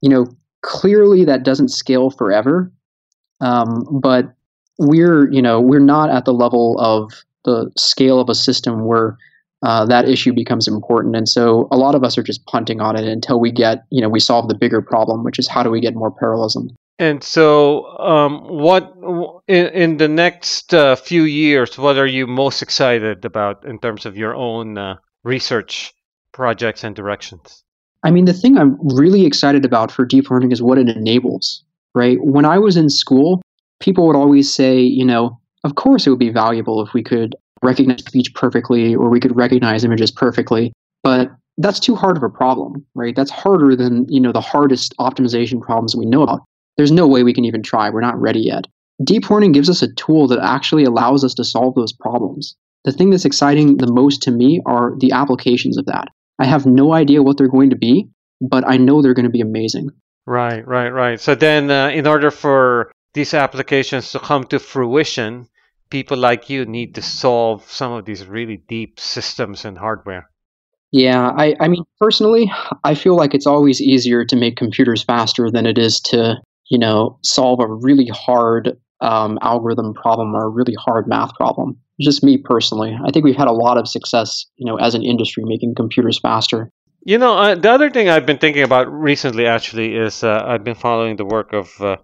You know, clearly that doesn't scale forever um, but we're you know we're not at the level of the scale of a system where uh, that issue becomes important and so a lot of us are just punting on it until we get you know we solve the bigger problem which is how do we get more parallelism and so um, what in, in, the next uh, few years what are you most excited about in terms of your own uh, research projects and directions I mean, the thing I'm really excited about for deep learning is what it enables, right? When I was in school, people would always say, you know, of course it would be valuable if we could recognize speech perfectly or we could recognize images perfectly, but that's too hard of a problem, right? That's harder than, you know, the hardest optimization problems we know about. There's no way we can even try. We're not ready yet. Deep learning gives us a tool that actually allows us to solve those problems. The thing that's exciting the most to me are the applications of that. I have no idea what they're going to be, but I know they're going to be amazing. Right, right, right. So then, uh, in order for these applications to come to fruition, people like you need to solve some of these really deep systems and hardware. Yeah, I, I mean, personally, I feel like it's always easier to make computers faster than it is to, you know, solve a really hard um, algorithm problem or a really hard math problem just me personally. I think we've had a lot of success, you know, as an industry making computers faster. You know, uh, the other thing I've been thinking about recently, actually, is uh, I've been following the work of uh,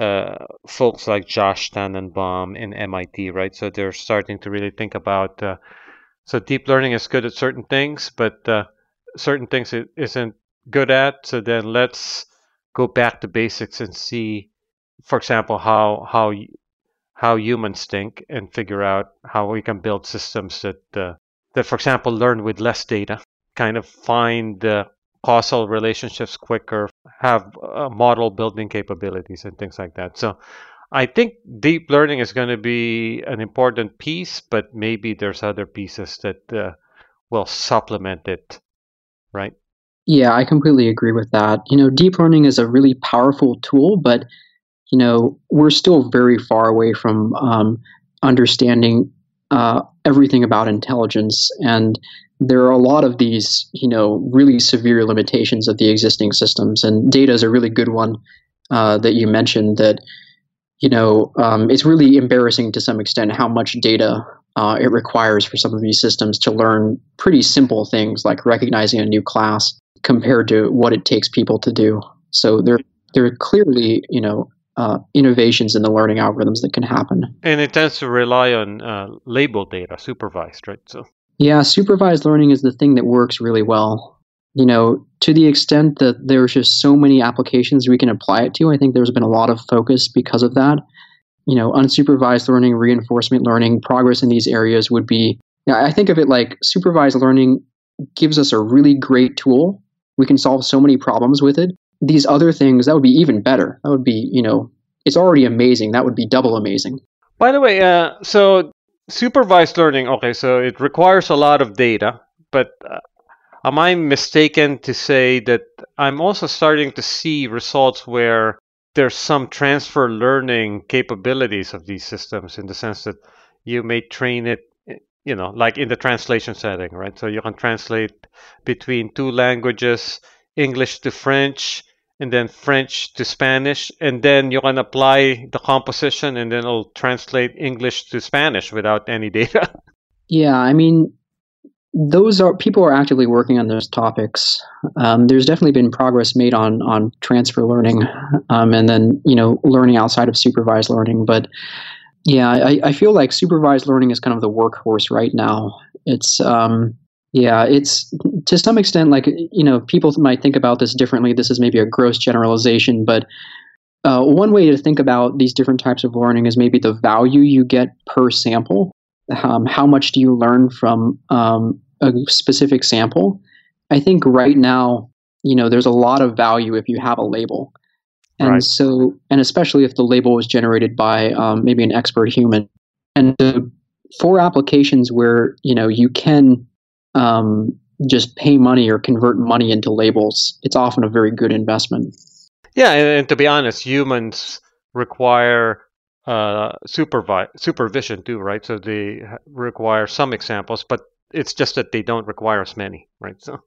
uh, folks like Josh Tenenbaum in MIT, right? So they're starting to really think about. Uh, so deep learning is good at certain things, but uh, certain things it isn't good at. So then let's go back to basics and see, for example, how how how humans think and figure out how we can build systems that uh, that, for example, learn with less data, kind of find causal relationships quicker, have uh, model building capabilities and things like that. So I think deep learning is going to be an important piece, but maybe there's other pieces that uh, will supplement it, right? Yeah, I completely agree with that. You know, deep learning is a really powerful tool, but you know, we're still very far away from um, understanding uh, everything about intelligence. And there are a lot of these, you know, really severe limitations of the existing systems. And data is a really good one uh, that you mentioned. That you know, um, it's really embarrassing to some extent how much data uh, it requires for some of these systems to learn pretty simple things like recognizing a new class compared to what it takes people to do. So there, there are clearly, you know, uh, innovations in the learning algorithms that can happen. And it tends to rely on uh, label data, supervised, right? So yeah, supervised learning is the thing that works really well. You know, to the extent that there's just so many applications we can apply it to, I think there's been a lot of focus because of that. You know, unsupervised learning, reinforcement learning, progress in these areas would be. Yeah, I think of it like supervised learning gives us a really great tool. We can solve so many problems with it, these other things, that would be even better. That would be, you know, it's already amazing. That would be double amazing. By the way, uh, so supervised learning, okay, so it requires a lot of data, but uh, am I mistaken to say that I'm also starting to see results where there's some transfer learning capabilities of these systems in the sense that you may train it you know like in the translation setting right so you can translate between two languages english to french and then French to Spanish, and then you can apply the composition, and then it'll translate English to Spanish without any data. Yeah, I mean, those are people are actively working on those topics. Um, there's definitely been progress made on on transfer learning, um, and then you know learning outside of supervised learning. But yeah, I, I feel like supervised learning is kind of the workhorse right now. It's um, yeah, it's to some extent like you know people might think about this differently. This is maybe a gross generalization, but uh, one way to think about these different types of learning is maybe the value you get per sample. Um, how much do you learn from um, a specific sample? I think right now, you know, there's a lot of value if you have a label, and right. so, and especially if the label was generated by um, maybe an expert human. And the, for applications where you know you can um, just pay money or convert money into labels, it's often a very good investment. Yeah, and, and to be honest, humans require uh, supervi- supervision too, right? So they require some examples, but it's just that they don't require as many, right? So.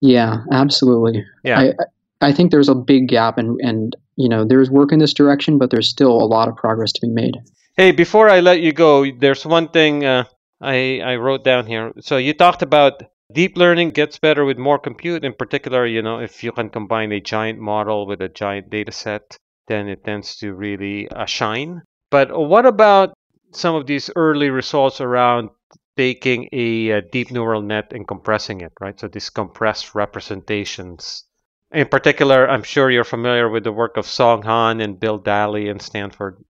Yeah, absolutely. Yeah. I, I think there's a big gap, and and you know there's work in this direction, but there's still a lot of progress to be made. Hey, before I let you go, there's one thing uh, I, I wrote down here. So you talked about deep learning gets better with more compute. In particular, you know, if you can combine a giant model with a giant data set, then it tends to really uh, shine. But what about some of these early results around taking a, a, deep neural net and compressing it, right? So these compressed representations. In particular, I'm sure you're familiar with the work of Song Han and Bill Dally in Stanford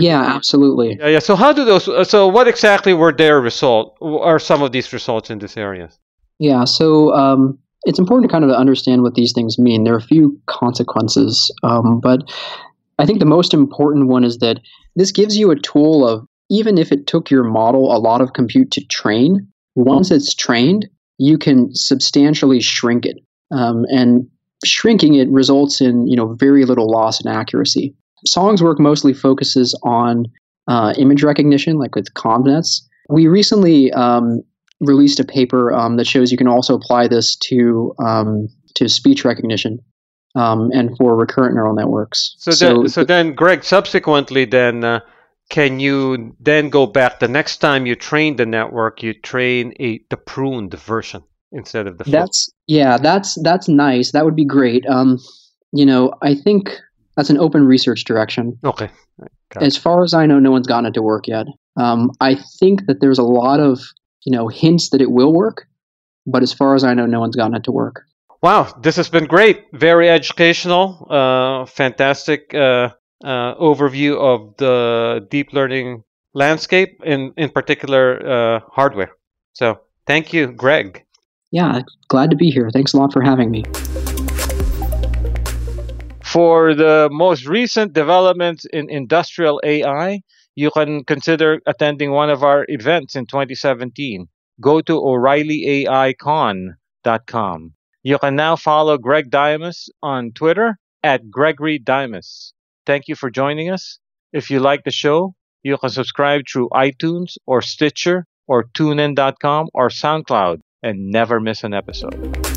yeah, absolutely. Yeah, yeah. So how do those? Uh, so what exactly were their result? Are some of these results in this area? Yeah. So um, it's important to kind of understand what these things mean. There are a few consequences, um, but I think the most important one is that this gives you a tool of even if it took your model a lot of compute to train. Once it's trained, you can substantially shrink it, um, and shrinking it results in you know very little loss in accuracy. Song's work mostly focuses on uh, image recognition, like with ConvNets. We recently um, released a paper um, that shows you can also apply this to um, to speech recognition um, and for recurrent neural networks. So, so, then, so then, Greg, subsequently, then uh, can you then go back the next time you train the network, you train a the pruned version instead of the. That's yeah, that's that's nice. That would be great. Um, you know, I think that's an open research direction. Okay. As far as I know, no one's gotten it to work yet. Um, I think that there's a lot of you know hints that it will work, but as far as I know, no one's gotten it to work. Wow, this has been great. Very educational. Uh, fantastic uh, uh, overview of the deep learning landscape, in in particular uh, hardware. So, thank you, Greg. Yeah, glad to be here. Thanks a lot for having me. For the most recent developments in industrial AI, you can consider attending one of our events in 2017. Go to o'ReillyAICon.com. You can now follow Greg Diamos on Twitter at Gregory Diamos. Thank you for joining us. If you like the show, you can subscribe through iTunes or Stitcher or TuneIn.com or SoundCloud and never miss an episode.